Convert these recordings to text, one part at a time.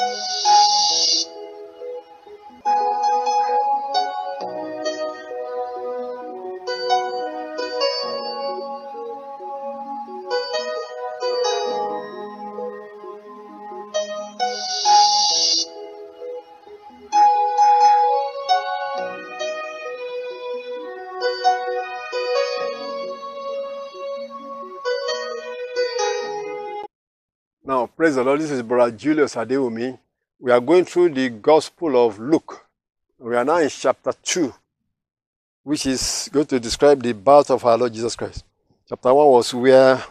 Now, praise the Lord. This is Brother Julius Adewumi. We are going through the Gospel of Luke. We are now in chapter 2, which is going to describe the birth of our Lord Jesus Christ. Chapter 1 was where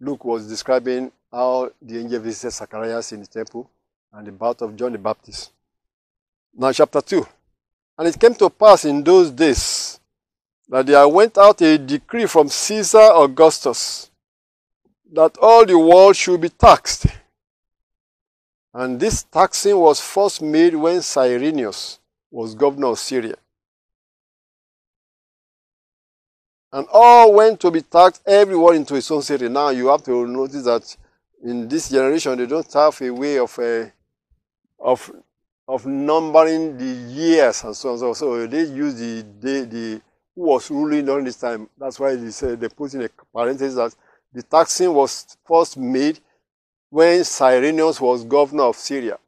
Luke was describing how the angel visited Zacharias in the temple and the birth of John the Baptist. Now, chapter 2. And it came to pass in those days that there went out a decree from Caesar Augustus that all the world should be taxed. And this taxing was first made when Cyrenius was governor of Syria. And all went to be taxed, everyone into his own city. Now you have to notice that in this generation they don't have a way of uh, of of numbering the years and so on. So, so they use the day the who was ruling during this time. That's why they say they put in a parenthesis that the taxing was first made when Cyrenius was governor of Syria.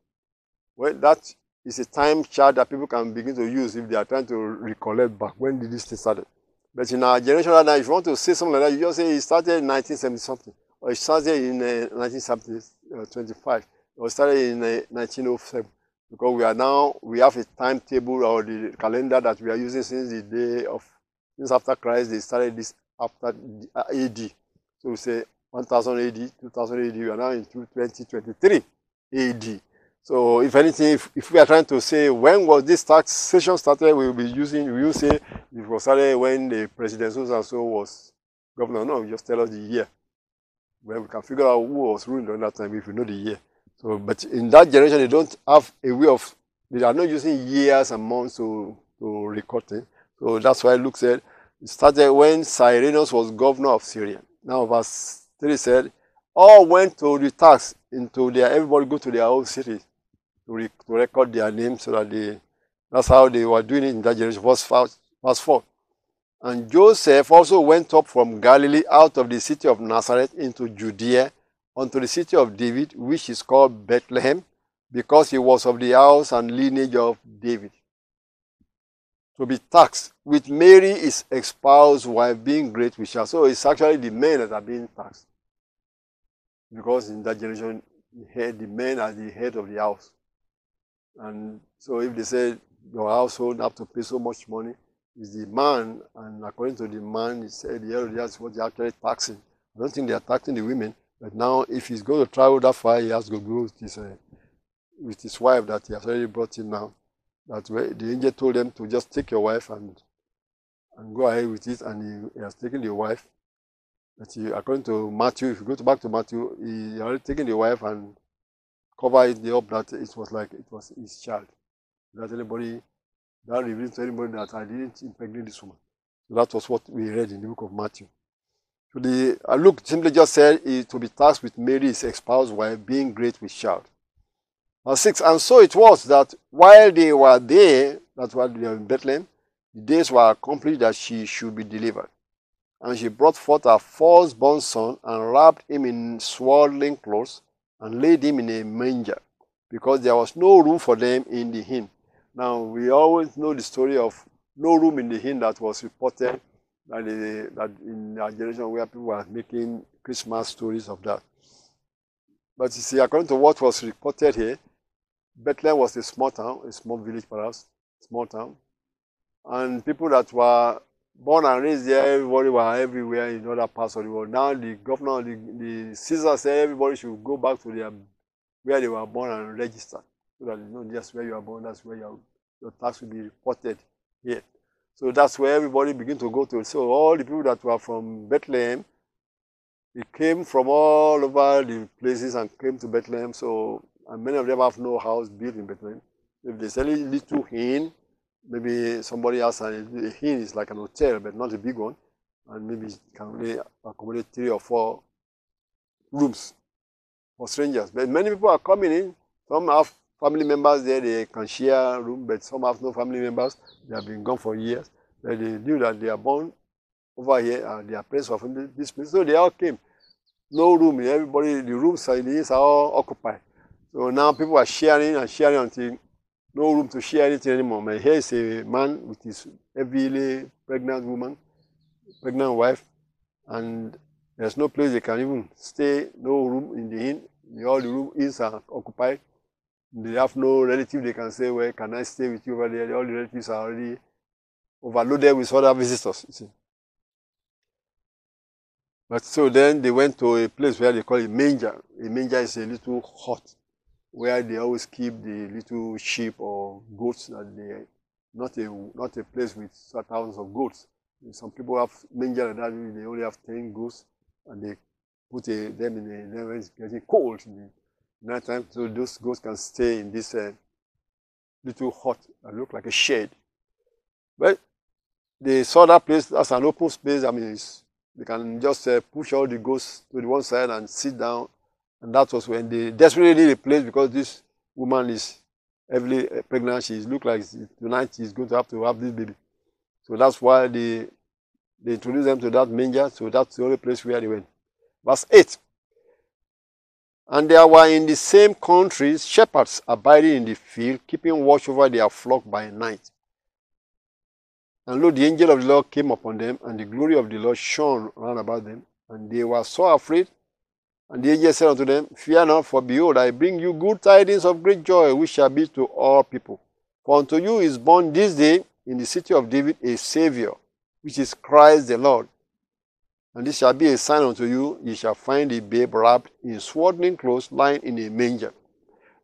Well, that is a time chart that people can begin to use if they are trying to recollect back when did this thing started. But in our generation right now, if you want to say something like that, you just say it started in 1970 something, or it started in uh, 1925, or it started in uh, 1907. Because we are now, we have a timetable or the calendar that we are using since the day of, since after Christ, they started this after AD. So we say 1000 AD, 2000 AD, we are now in 2023 AD. So if anything, if, if we are trying to say when was this taxation started, we will be using, we will say it was started when the president so and so was governor. No, just tell us the year. Well, we can figure out who was ruling during that time if we know the year. So, but in that generation, they don't have a way of, they are not using years and months to, to record things. So that's why Luke said, it started when Cyrenius was governor of Syria. Now, verse 3 said, All went to the tax into their, everybody go to their own city to, re, to record their names so that they, that's how they were doing it in that generation. Verse 4, verse 4. And Joseph also went up from Galilee out of the city of Nazareth into Judea unto the city of David, which is called Bethlehem, because he was of the house and lineage of David to be taxed with Mary is espoused while being great with child. So it's actually the men that are being taxed. Because in that generation, the men are the head of the house. And so if they say your household have to pay so much money, it's the man, and according to the man, he said the head is what they're actually taxing. I don't think they are taxing the women, but now if he's going to travel that far, he has to go with his, uh, with his wife that he has already brought in now. That the angel told them to just take your wife and and go ahead with it, and he, has taken the wife. But he, according to Matthew, if you go back to Matthew, he already taken the wife and covered it up that it was like it was his child. That anybody that revealed to anybody that I didn't impregnate this woman. So that was what we read in the book of Matthew. So the uh, Luke simply just said to be tasked with Mary's ex-spouse while being great with child. Verse 6 And so it was that while they were there, that's why they were in Bethlehem, the days were accomplished that she should be delivered. And she brought forth her firstborn son and wrapped him in swaddling clothes and laid him in a manger because there was no room for them in the inn. Now, we always know the story of no room in the inn that was reported that, that in our generation where people were making Christmas stories of that. But you see, according to what was reported here, Bethlehem was a small town, a small village perhaps, small town. And people that were born and raised there, everybody were everywhere in other parts of the world. Now the governor, the, the Caesar said everybody should go back to their where they were born and register. So that you know just where you are born, that's where your, your tax will be reported here. So that's where everybody began to go to. So all the people that were from Bethlehem, they came from all over the places and came to Bethlehem. So and many of them have no house built in Bethlehem. If there's a little inn, maybe somebody else, a, a inn is like an hotel, but not a big one, and maybe it can only accommodate three or four rooms for strangers. But many people are coming in Some have family members there, they can share a room, but some have no family members. They have been gone for years. But they knew that they are born over here and they are placed from this place. So they all came. No room. Everybody, the rooms are, are all occupied. So now people are sharing and sharing until no room to share anything anymore. My here is a man with his heavily pregnant woman, pregnant wife, and there's no place they can even stay, no room in the inn. All the room inns are occupied. They have no relative they can say, Where can I stay with you over there? All the relatives are already overloaded with other visitors. You see. But so then they went to a place where they call it manger. A manger is a little hut where they always keep the little sheep or goats that they not a not a place with thousands of goats. Some people have manger like that they only have ten goats and they put a, them in a then it's getting cold in the night time so those goats can stay in this uh, little hut that look like a shed. But they saw that place as an open space. I mean, they can just uh, push all the goats to the one side and sit down and that was when they desperately need a place because this woman is heavily uh, pregnant. She look like tonight she's going to have to have this baby. So that's why they they introduced them to that manger. So that's the only place where they went. Verse 8. And there were in the same countries shepherds abiding in the field, keeping watch over their flock by night. And lo, the angel of the Lord came upon them, and the glory of the Lord shone round about them. And they were so afraid and the angel said unto them, Fear not, for behold, I bring you good tidings of great joy, which shall be to all people. For unto you is born this day in the city of David a Savior, which is Christ the Lord. And this shall be a sign unto you, ye shall find a babe wrapped in swaddling clothes, lying in a manger.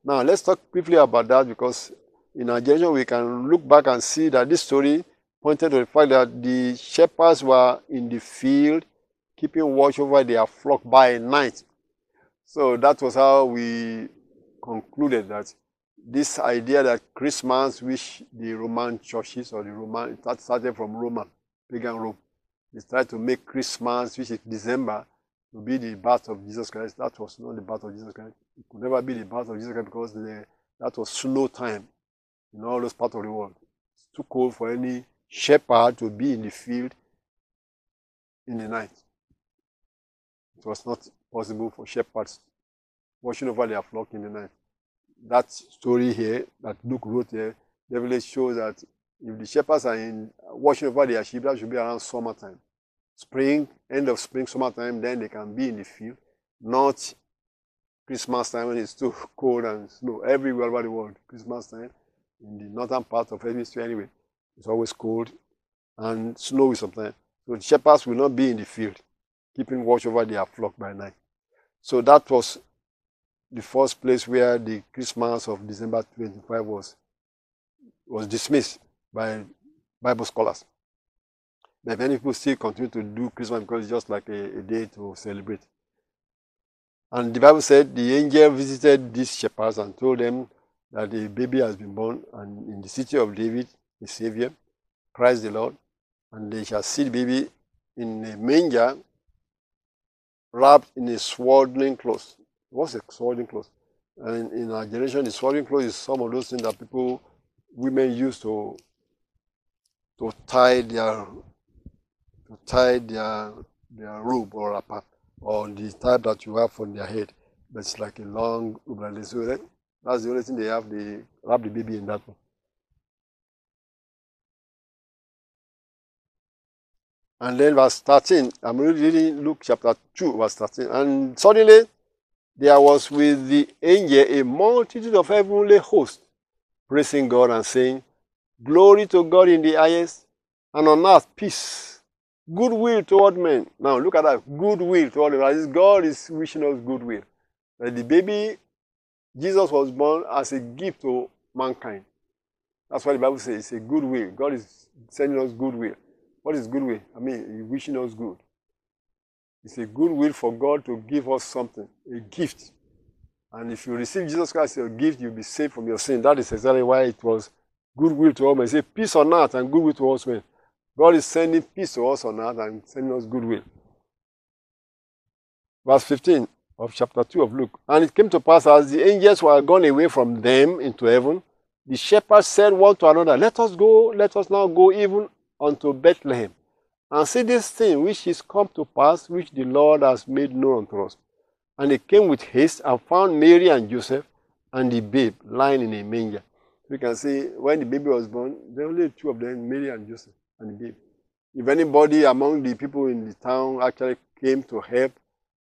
Now, let's talk briefly about that because in our generation we can look back and see that this story pointed to the fact that the shepherds were in the field keeping watch over their flock by night. So that was how we concluded that this idea that Christmas, which the Roman churches or the Roman, that started from Roman, pagan Rome, they tried to make Christmas, which is December, to be the birth of Jesus Christ. That was not the birth of Jesus Christ. It could never be the birth of Jesus Christ because the, that was snow time in all those parts of the world. It's too cold for any shepherd to be in the field in the night. It was not possible for shepherds watching over their flock in the night. That story here that Luke wrote here definitely shows that if the shepherds are in watching over their sheep, that should be around summertime. Spring, end of spring, summertime, then they can be in the field, not Christmas time when it's too cold and snow everywhere over the world. Christmas time in the northern part of hemisphere anyway, it's always cold and snowy sometimes. So the shepherds will not be in the field, keeping watch over their flock by night. So that was the first place where the Christmas of December 25 was, was dismissed by Bible scholars. But many people still continue to do Christmas because it's just like a, a day to celebrate. And the Bible said the angel visited these shepherds and told them that a baby has been born and in the city of David, the Savior, Christ the Lord, and they shall see the baby in a manger wrapped in a swaddling cloth. What's a swaddling cloth? And in our generation, the swaddling cloth is some of those things that people, women use to to tie their to tie their their robe or wrapper or the type that you have on their head. That's like a long robe like this. So that, that's the only thing they have. They wrap the baby in that one. And then verse 13, I'm reading Luke chapter 2, verse 13. And suddenly there was with the angel a multitude of heavenly hosts, praising God and saying, Glory to God in the highest, and on earth peace, goodwill toward men. Now look at that, goodwill toward men. God is wishing us goodwill. That the baby, Jesus was born as a gift to mankind. That's why the Bible says it's a goodwill. God is sending us goodwill. What is goodwill? I mean, wishing us good. It's a good will for God to give us something, a gift. And if you receive Jesus Christ as your gift, you'll be saved from your sin. That is exactly why it was good will to all men. Say peace on earth and goodwill to all men. God is sending peace to us on earth and sending us goodwill. Verse 15. of chapter 2 of Luke. And it came to pass as the angels were gone away from them into heaven, the shepherds said one to another, Let us go, let us now go even unto Bethlehem, and see this thing which is come to pass, which the Lord has made known unto us. And they came with haste and found Mary and Joseph and the babe lying in a manger. We can see when the baby was born, there were only two of them, Mary and Joseph and the babe. If anybody among the people in the town actually came to help,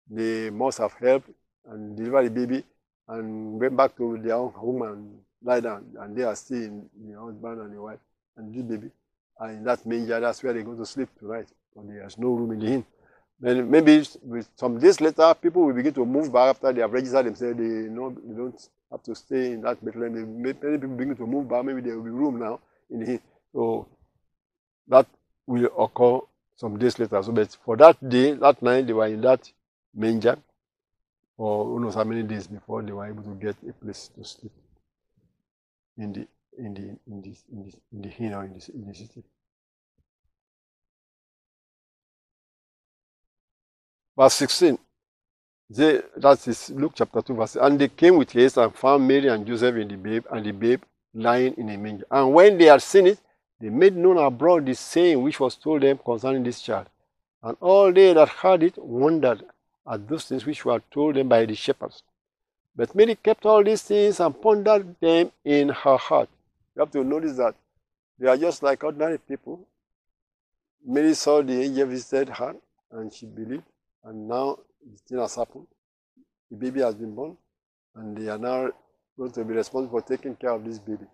they must have helped and delivered the baby and went back to their own home and lie down. And they are still in the husband and the wife and the baby. And in that manger, that's where they go to sleep tonight. But there's no room in the inn. Then maybe some days later, people will begin to move back after they have registered themselves. They, know, they don't have to stay in that Bethlehem. Many people begin to move back. Maybe there will be room now in the inn. So that will occur some days later. So, but for that day, that night, they were in that manger for who knows how many days before they were able to get a place to sleep in the in the in this in this in the or in the, in city. Verse 16. They, that is Luke chapter 2, verse. And they came with haste and found Mary and Joseph in the babe, and the babe lying in a manger. And when they had seen it, they made known abroad the saying which was told them concerning this child. And all they that heard it wondered at those things which were told them by the shepherds. But Mary kept all these things and pondered them in her heart. You have to notice that they are just like ordinary people. Mary saw the angel visited her and she believed, and now thing has happened. The baby has been born, and they are now going to be responsible for taking care of this baby.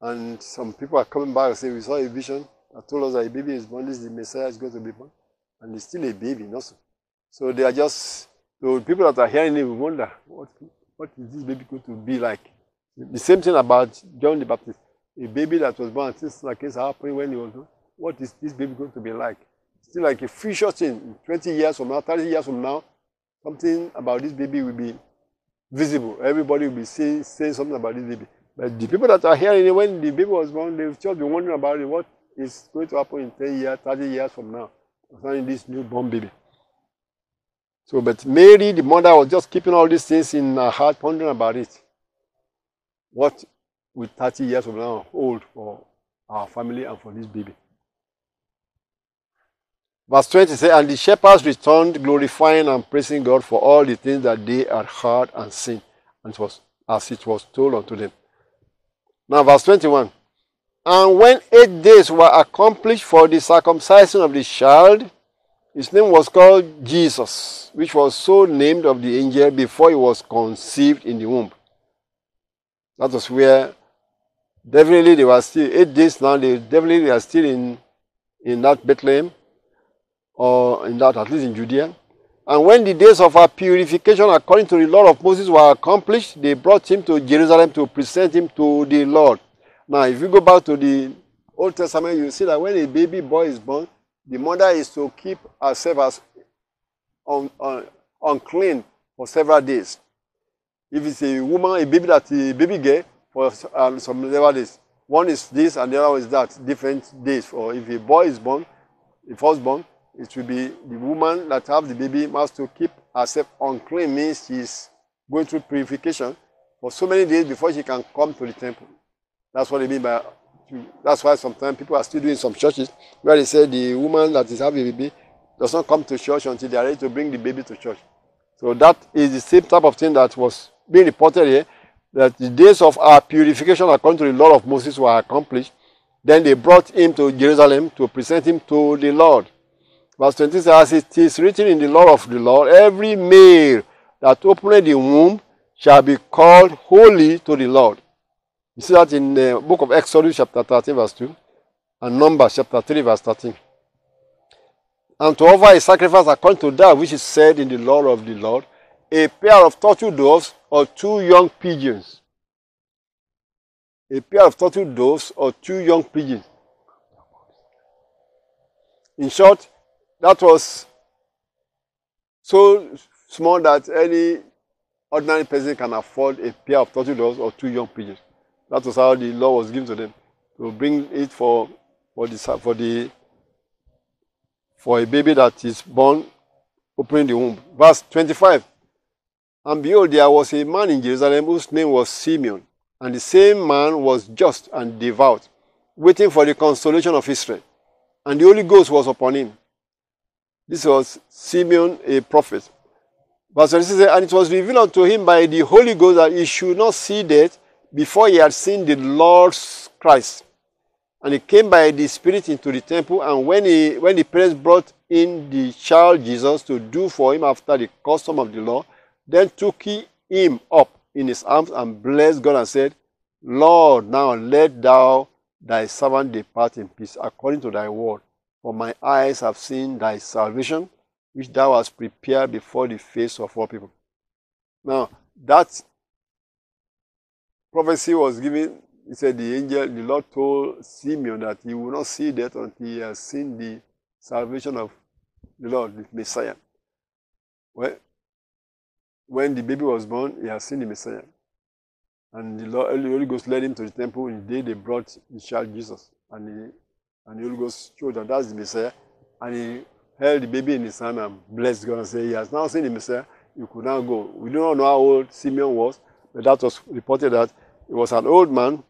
And some people are coming back and saying, We saw a vision that told us that a baby is born, this is the Messiah is going to be born. And it's still a baby, not so. So they are just, so people that are hearing it wonder, what, what is this baby going to be like? The same thing about John the Baptist. A baby that was born, things like this happening when he was born. What is this baby going to be like? Still like a future thing. 20 years from now, 30 years from now, something about this baby will be visible. Everybody will be saying, saying something about this baby. But the people that are hearing it, when the baby was born, they've just been wondering about it, what is going to happen in 10 years, 30 years from now concerning this newborn baby. So, but Mary, the mother, was just keeping all these things in her heart, pondering about it. What will 30 years from now hold for our family and for this baby? Verse 20 says, And the shepherds returned, glorifying and praising God for all the things that they had heard and seen, and it was as it was told unto them. Now, verse 21. And when eight days were accomplished for the circumcision of the child, his name was called Jesus, which was so named of the angel before he was conceived in the womb. That was where definitely they were still eight days now, they definitely are still in, in that Bethlehem, or in that, at least in Judea. And when the days of our purification according to the law of Moses were accomplished, they brought him to Jerusalem to present him to the Lord. Now, if you go back to the Old Testament, you see that when a baby boy is born, the mother is to keep herself as un, un, unclean for several days. If it's a woman, a baby that a baby girl, for um, some several days. One is this and the other is that, different days. Or if a boy is born, the firstborn, it will be the woman that have the baby must to keep herself unclean means she's going through purification for so many days before she can come to the temple. That's what they mean by that's why sometimes people are still doing some churches where they say the woman that is having a baby does not come to church until they are ready to bring the baby to church. So that is the same type of thing that was being reported here, that the days of our purification according to the law of Moses were accomplished. Then they brought him to Jerusalem to present him to the Lord. Verse 20 says, As it is written in the law of the Lord, every male that opened the womb shall be called holy to the Lord. You see that in the book of Exodus, chapter 13, verse 2, and Numbers, chapter 3, verse 13. And to offer a sacrifice according to that which is said in the law of the Lord, a pair of turtle doves or two young pigeons. A pair of turtle doves or two young pigeons. In short, that was so small that any ordinary person can afford a pair of turtle doves or two young pigeons. That was how the law was given to them to bring it for for the for the for a baby that is born opening the womb. Verse 25. And behold, there was a man in Jerusalem whose name was Simeon, and the same man was just and devout, waiting for the consolation of Israel. And the Holy Ghost was upon him. This was Simeon, a prophet. Verse 26 And it was revealed unto him by the Holy Ghost that he should not see death before he had seen the Lord's Christ. And he came by the Spirit into the temple, and when he when the parents brought in the child Jesus to do for him after the custom of the law, then took he him up in his arms and blessed God and said, Lord, now let thou thy servant depart in peace according to thy word. For my eyes have seen thy salvation, which thou hast prepared before the face of all people. Now, that prophecy was given, he said, the angel, the Lord told Simeon that he will not see death until he has seen the salvation of the Lord, the Messiah. Well, when the baby was born, he has seen the Messiah. And the, Lord, the Holy Ghost led him to the temple in the day they brought the child Jesus. And, he, and the Holy Ghost showed that that's the Messiah. And he held the baby in his hand and blessed God and said, He has now seen the Messiah. You could now go. We do not know how old Simeon was, but that was reported that he was an old man,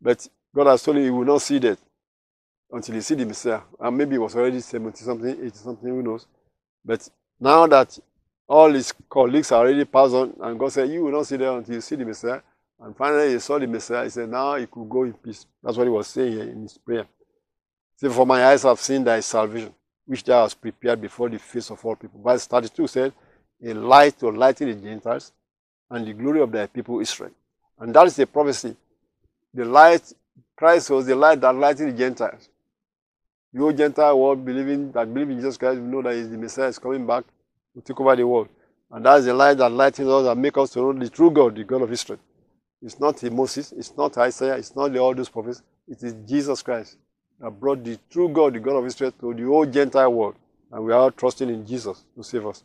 but God has told him he will not see that until he see the Messiah. And maybe he was already 70 something, 80 something, who knows. But now that all his colleagues are already passed on, and God said, You will not see them until you see the Messiah. And finally, he saw the Messiah. He said, Now he could go in peace. That's what he was saying here in his prayer. Said, For my eyes have seen thy salvation, which thou hast prepared before the face of all people. Verse 32 said, A light to lighten the Gentiles and the glory of thy people Israel. And that is a prophecy. The light, Christ was the light that lightened the Gentiles. You Gentile world believing that believe in Jesus Christ, we know that the Messiah is coming back to take over the world. And that's the light that lightens us and makes us to know the true God, the God of Israel. It's not Moses, it's not Isaiah, it's not the, all those prophets. It is Jesus Christ that brought the true God, the God of Israel, to the whole Gentile world. And we are all trusting in Jesus to save us.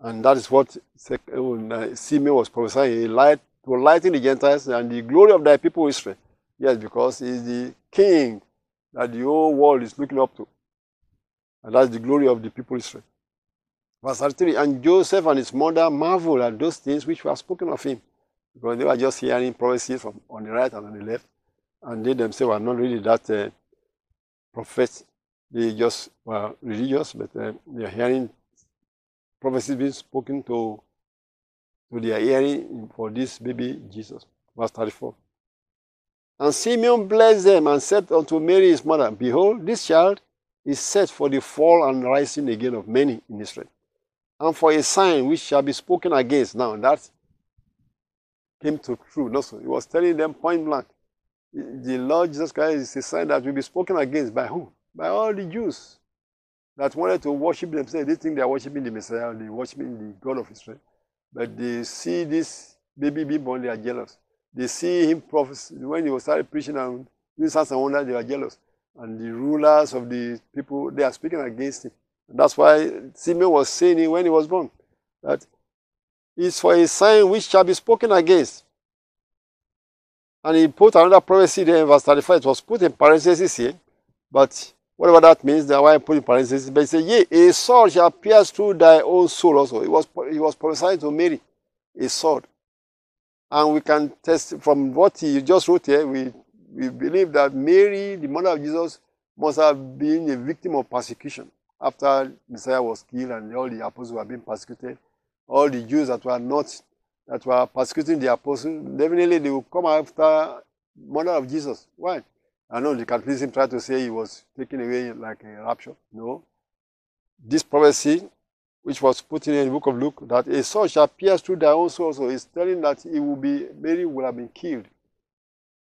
And that is what uh, Simeon was prophesying, He light to lighten the Gentiles and the glory of thy people Israel. Yes, because he is the king that the whole world is looking up to. And that's the glory of the people Israel. Verse 33, and Joseph and his mother marveled at those things which were spoken of him because they were just hearing prophecies from on the right and on the left, and they themselves were not really that uh, prophets. They just were religious, but uh, they are hearing prophecies being spoken to to their hearing for this baby Jesus. Verse 34. And Simeon blessed them and said unto Mary his mother, Behold, this child is set for the fall and rising again of many in Israel, and for a sign which shall be spoken against. Now that came to true. No, so he was telling them point blank. The Lord Jesus Christ is a sign that will be spoken against by who? By all the Jews that wanted to worship themselves. They think they are worshiping the Messiah, they are worshiping the God of Israel. But they see this baby being born, they are jealous. They see him prophesy. When he was started preaching and doing signs and wonders, they are jealous. And the rulers of the people, they are speaking against him. That's why Simeon was saying when he was born that is for a sign which shall be spoken against. And he put another prophecy there in verse 35. It was put in parentheses here. But whatever that means, that's why I put in parentheses. But he said, Yea, a sword shall pierce through thy own soul also. He was, he was prophesying to Mary, a sword. And we can test from what he just wrote here, we, we believe that Mary, the mother of Jesus, must have been a victim of persecution after Messiah was killed and all the apostles were being persecuted all the Jews that were not, that were persecuting the apostles, definitely they will come after mother of Jesus. Why? I know the Catholicism tried to say he was taken away like a rapture. No. This prophecy, which was put in the book of Luke, that a sword shall pierce through thy own soul, so is telling that he will be, Mary will have been killed.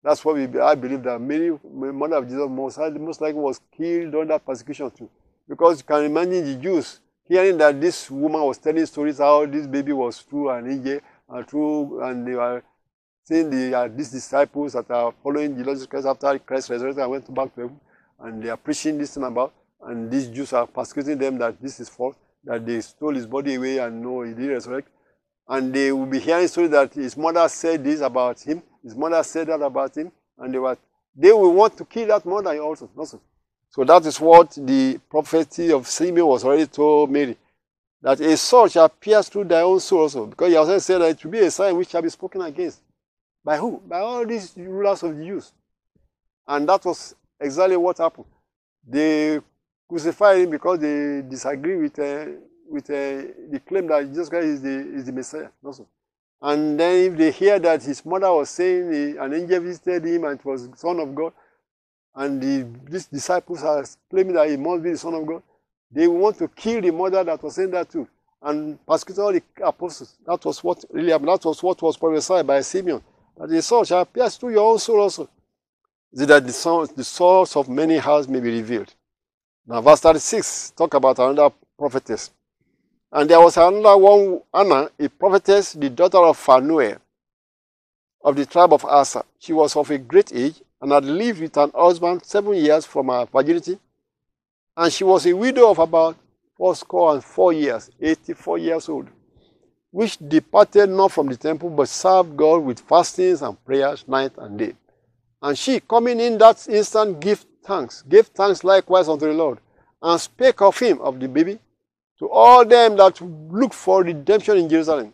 That's what we, I believe that Mary, mother of Jesus, most, most likely was killed under persecution too. Because you can imagine the Jews hearing that this woman was telling stories how this baby was true and angel and true, and they were seeing the, uh, these disciples that are following Jesus Christ after Christ resurrected and went back to heaven, and they are preaching this thing about, and these Jews are persecuting them that this is false, that they stole his body away and no, he didn't resurrect. And they will be hearing stories that his mother said this about him, his mother said that about him, and they were they will want to kill that mother also. also. So that is what the prophecy of Simeon was already told Mary. that a sword shall pierce through thy own soul also. Because he also said that it will be a sign which shall be spoken against. By who? By all these rulers of the Jews. And that was exactly what happened. They crucified him because they disagree with, uh, with uh, the claim that Jesus Christ is the, is the Messiah. Also. And then if they hear that his mother was saying an angel visited him and it was the Son of God, and the, these disciples are claiming that he must be the Son of God, they want to kill the mother that was saying that too. And persecute all the apostles. That was what really happened. That was what was prophesied by Simeon. That the soul shall pierce through your own soul also. Is that the, soul, the source of many hearts may be revealed. Now, verse 36 talk about another prophetess. And there was another one, Anna, a prophetess, the daughter of Phanuel, of the tribe of Aser. She was of a great age and had lived with an husband seven years from her virginity. And she was a widow of about fourscore and four years, 84 years old, which departed not from the temple, but served God with fastings and prayers night and day. And she, coming in that instant, gave thanks, gave thanks likewise unto the Lord, and spake of him, of the baby, to all them that look for redemption in Jerusalem.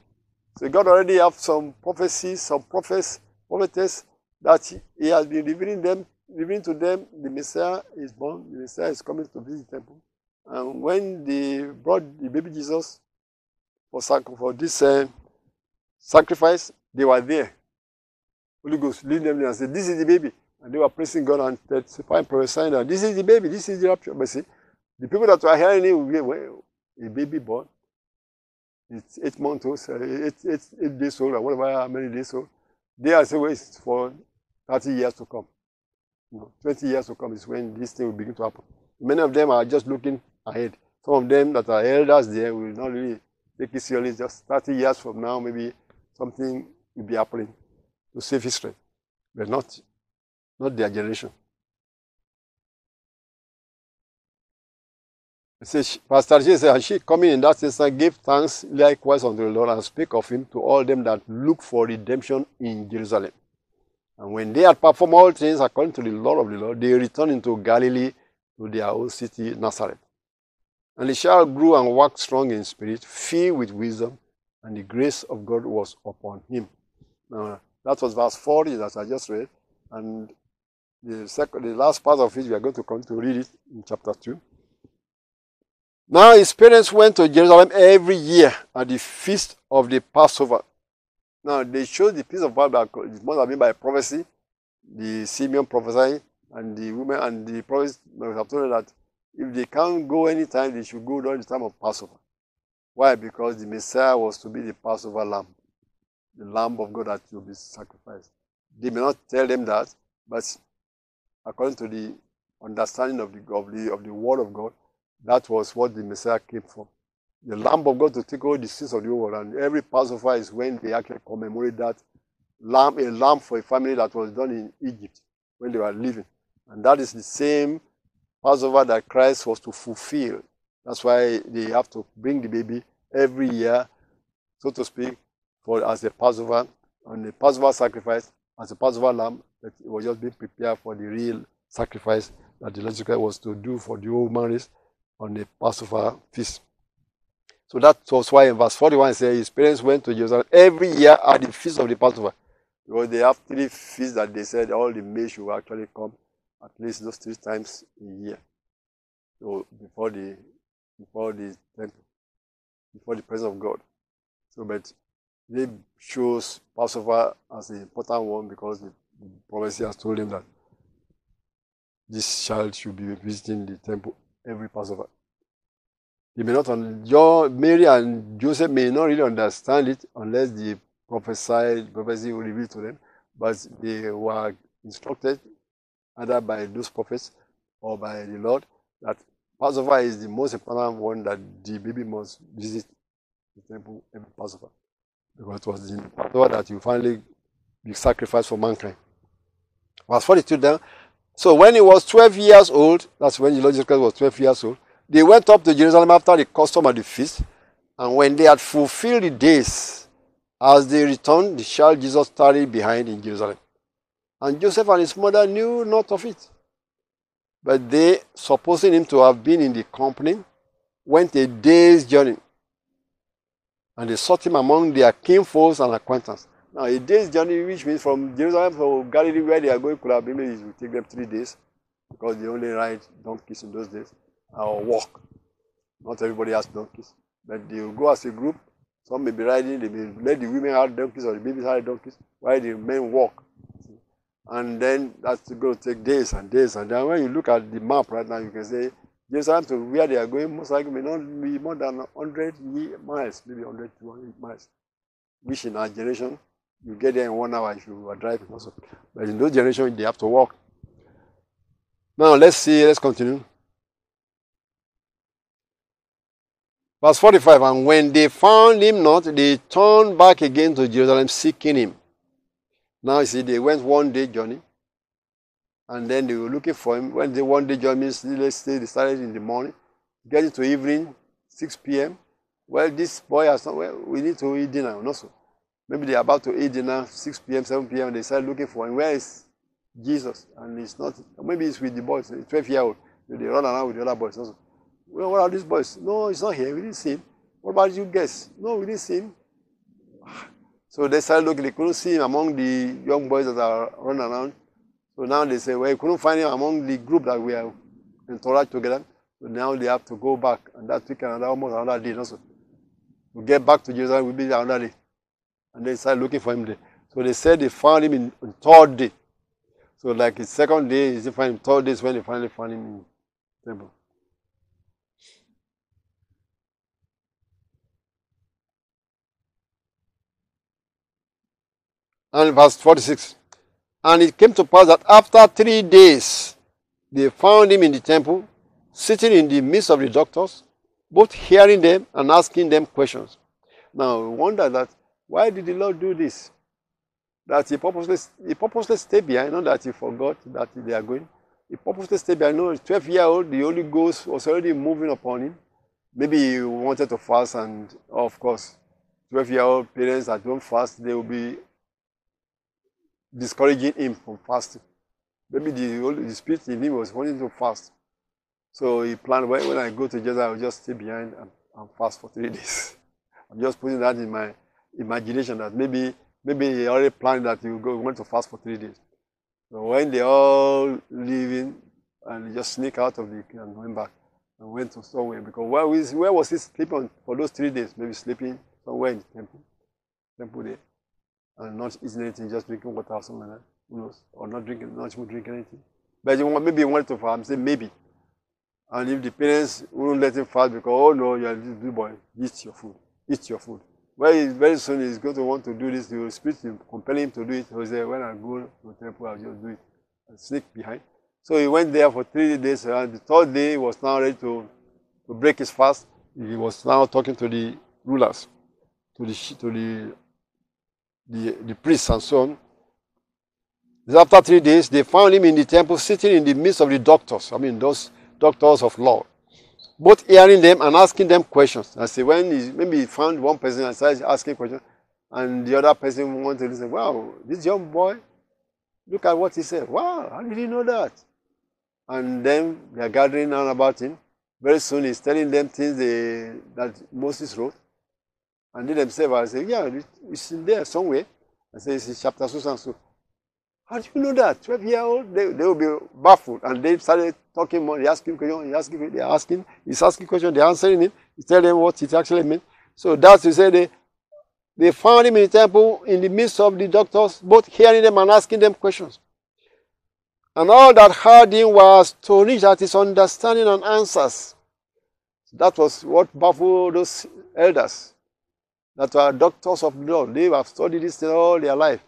So God already have some prophecies, some prophets, prophetess that he has been revealing them, revealing to them the Messiah is born, the Messiah is coming to visit the temple. And when they brought the baby Jesus for, for this uh, sacrifice, they were there. Holy Ghost lead them there and said, This is the baby. And they were praising God and testifying, prophesying that this is the baby, this is the rapture. But see, the people that were hearing it will well, a baby born. It's eight months old, uh, eight, eight, eight days old, or whatever, how many days old. They are saying, well, it's for 30 years to come. You know, 20 years to come is when this thing will begin to happen. Many of them are just looking ahead. Some of them that are elders there will not really take it seriously. Just 30 years from now, maybe something will be happening to save history, but not, not their generation. Says, Pastor J said, and she coming in that instant gave thanks likewise unto the Lord and speak of him to all them that look for redemption in Jerusalem. And when they had performed all things according to the law of the Lord, they returned into Galilee to their own city, Nazareth. And the child grew and waxed strong in spirit, filled with wisdom, and the grace of God was upon him. Now, that was verse 40 that I just read. And the, second, the last part of it, we are going to come to read it in chapter 2. Now his parents went to Jerusalem every year at the feast of the Passover. Now they showed the piece of it must have been by prophecy, the Simeon prophesying, and the women and the prophets have told that if they can't go anytime, they should go during the time of Passover. Why? Because the Messiah was to be the Passover lamb, the lamb of God that will be sacrificed. They may not tell them that, but according to the understanding of the of the, of the word of God, that was what the Messiah came for. The Lamb of God to take all the sins of the world. And every Passover is when they actually commemorate that lamb, a lamb for a family that was done in Egypt when they were living. And that is the same Passover that Christ was to fulfill. That's why they have to bring the baby every year, so to speak, for as a Passover, and the Passover sacrifice, as a Passover lamb, that was just being prepared for the real sacrifice that the Lord Jesus Christ was to do for the old man on the Passover feast. So that was why in verse 41 it says his parents went to Jerusalem every year at the feast of the Passover. Because they have three feasts that they said all the males should actually come at least those three times a year. So before the before the temple, before the presence of God. So but they chose Passover as an important one because the, the prophecy has told them that this child should be visiting the temple every Passover. They may not, John, Mary and Joseph may not really understand it unless the prophesied prophecy will reveal to them, but they were instructed either by those prophets or by the Lord that Passover is the most important one that the baby must visit the temple every Passover. Because it was in Passover that you finally be sacrificed for mankind. Verse 42 down, so when he was 12 years old, that's when the Lord Jesus Christ was 12 years old, they went up to Jerusalem after the custom of the feast. And when they had fulfilled the days, as they returned, the child Jesus tarried behind in Jerusalem. And Joseph and his mother knew not of it. But they, supposing him to have been in the company, went a day's journey And they sought him among their kinfolks and acquaintance. Now, a day's journey, which means from Jerusalem to Galilee, where they are going, could have been maybe it will take them three days because they only ride donkeys in those days or walk. Not everybody has donkeys, but they will go as a group. Some may be riding, they may let the women have donkeys or the babies have donkeys, while the men walk. And then that's going to take days and days. And then when you look at the map right now, you can say Jerusalem to where they are going most likely may not be more than 100 miles, maybe 100 to 100 miles, which in our generation, you get there in one hour if you are driving also. But in those generations, they have to walk. Now, let's see, let's continue. Verse 45 And when they found him not, they turned back again to Jerusalem seeking him. Now, you see, they went one day journey. And then they were looking for him. When they one day journey let's say they started in the morning, getting to evening, 6 p.m. Well, this boy has not, well, we need to eat dinner also. Maybe they're about to eat dinner, 6 p.m., 7 p.m., they start looking for him. Where is Jesus? And it's not, maybe it's with the boys, 12 year old. They run around with the other boys also. Well, what are these boys? No, he's not here. We didn't see him. What about you guys? No, we didn't see him. So they started looking. They couldn't see him among the young boys that are running around. So now they say, well, we couldn't find him among the group that we are interact together. So now they have to go back. And that took another, almost another day also. To get back to Jerusalem will be another day. And they started looking for him there. So they said they found him in, in third day. So like his second day, they find him third day is when they finally found him in temple. And verse 46. And it came to pass that after three days, they found him in the temple, sitting in the midst of the doctors, both hearing them and asking them questions. Now, we wonder that why did the Lord do this? That he purposely, he purposely stayed behind, not that he forgot that they are going. He purposely stayed behind. No, 12 year old, the Holy Ghost was already moving upon him. Maybe he wanted to fast, and of course, 12 year old parents that don't fast, they will be discouraging him from fasting. Maybe the, Holy, the Spirit in him was wanting to fast. So he planned, when, when I go to Jesus, I'll just stay behind and, and fast for three days. I'm just putting that in my imagination that maybe maybe he already planned that he will go want to fast for three days. So when they all leaving and just sneak out of the and went back and went to somewhere because where, was, where was he sleeping for those three days? Maybe sleeping somewhere in the temple, temple there and not eating anything, just drinking water or something like that. Who knows? Or not drinking, not drinking anything. But you want, maybe you wanted to fast. I'm maybe. And if the parents wouldn't let him fast because, oh no, you're this big boy, eat your food. Eat your food. Well, very soon he's going to want to do this. Spirit will compel him to do it. Said, when I go to temple, I'll just do it. And sneak behind. So he went there for three days. And the third day, he was now ready to, to break his fast. He was now talking to the rulers, to the, to the the, the priests and so on. After three days, they found him in the temple sitting in the midst of the doctors. I mean, those doctors of law. Both hearing them and asking them questions. I say, when he, maybe he found one person and started asking questions, and the other person wanted to listen, wow, this young boy, look at what he said. Wow, how did he know that? And then they are gathering around about him. Very soon he's telling them things they, that Moses wrote. And they themselves, I say, yeah, it's in there somewhere. I say, it's in chapter so and so. How do you know that? 12 year old, they, they will be baffled. And they started talking more. They asking questions, he asking, they're asking, he's asking questions, they're answering him. He tell them what it actually means. So that's to say they, they found him in the temple in the midst of the doctors, both hearing them and asking them questions. And all that heard him was astonished at his understanding and answers. That was what baffled those elders that are doctors of law. They have studied this all their life.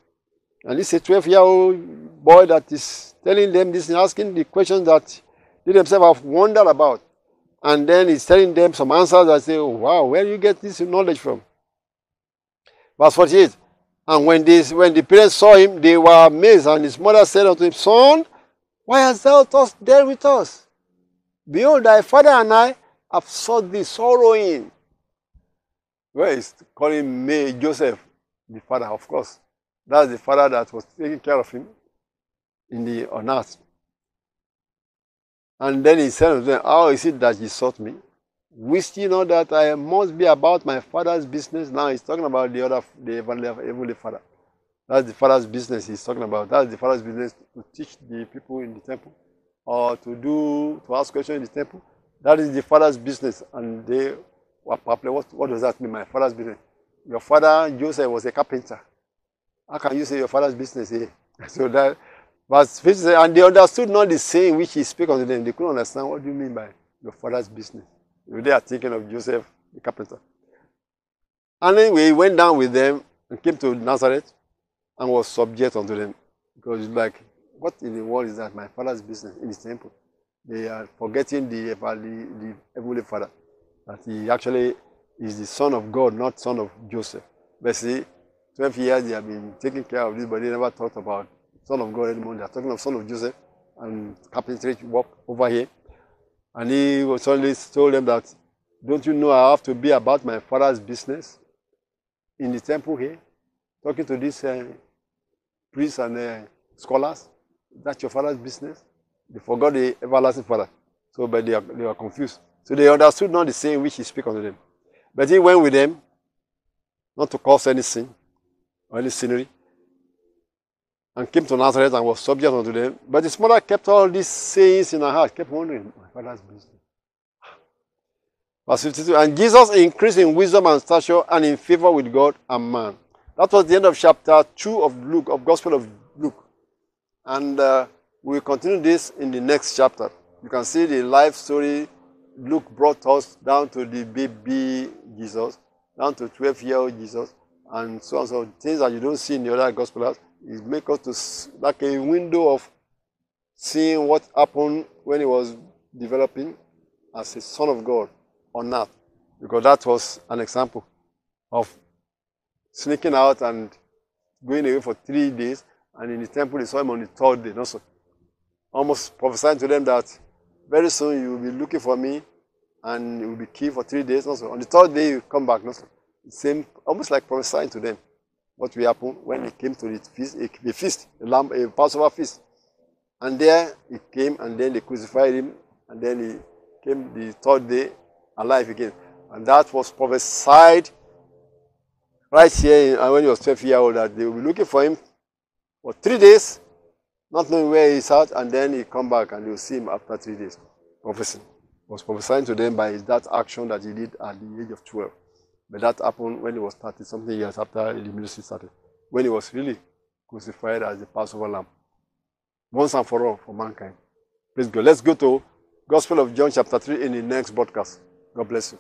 And this is a 12 year old boy that is telling them this and asking the questions that they themselves have wondered about. And then he's telling them some answers that say, oh, wow, where do you get this knowledge from? Verse 48. And when, this, when the parents saw him, they were amazed. And his mother said unto him, Son, why hast thou thus dealt with us? Behold, thy father and I have sought thee sorrowing. Where is calling me Joseph, the father, of course. That's the father that was taking care of him in the on earth. And then he said to them, How is it that you sought me? Wist ye not that I must be about my father's business? Now he's talking about the other, the heavenly father. That's the father's business he's talking about. That's the father's business to teach the people in the temple or to do, to ask questions in the temple. That is the father's business. And they. What, what does that mean, my father's business? Your father, Joseph, was a carpenter. How can you say your father's business here? so that verse 50 and they understood not the saying which he spoke unto them. They couldn't understand what do you mean by your father's business. They are thinking of Joseph, the carpenter. And anyway, he went down with them and came to Nazareth and was subject unto them. Because like, what in the world is that? My father's business in his temple. They are forgetting the, the, the heavenly father. That he actually is the son of God, not son of Joseph. But see, 12 years they have been taking care of this, but they never thought about son of God anymore. They are talking of son of Joseph and carpentry work over here. And he was only told them that, don't you know I have to be about my father's business in the temple here? Talking to these uh, priests and uh, scholars. That's your father's business. They forgot the everlasting father. So, but they, are, they were confused. So they understood not the saying which he spoke unto them. But he went with them, not to cause any sin or any scenery, and came to Nazareth and was subject unto them. But his mother kept all these sayings in her heart, kept wondering, my father's business. Verse 52, and Jesus increased in wisdom and stature and in favor with God and man. That was the end of chapter 2 of Luke, of Gospel of Luke. And uh, we'll continue this in the next chapter. You can see the life story Luke brought us down to the baby Jesus, down to 12 year old Jesus, and so on. So things that you don't see in the other gospels, it makes us to like a window of seeing what happened when he was developing as a son of God on earth. Because that was an example of sneaking out and going away for three days, and in the temple they saw him on the third day. Also, almost prophesying to them that very soon you will be looking for me and you will be killed for three days. Also, on the third day you come back. Also, same, almost like prophesying to them what will happen when he came to the feast, a, feast, a lamb, a Passover feast. And there he came, and then they crucified him, and then he came the third day alive again. And that was prophesied right here uh, when he was 12 years old that they will be looking for him for three days, not knowing where he's at, and then he come back and you'll see him after three days. Prophecy was prophesying to them by that action that he did at the age of 12. But that happened when he was 30 something years after the ministry started, when he was really crucified as the Passover lamb. Once and for all for mankind. Please go. Let's go to Gospel of John chapter 3 in the next broadcast. God bless you.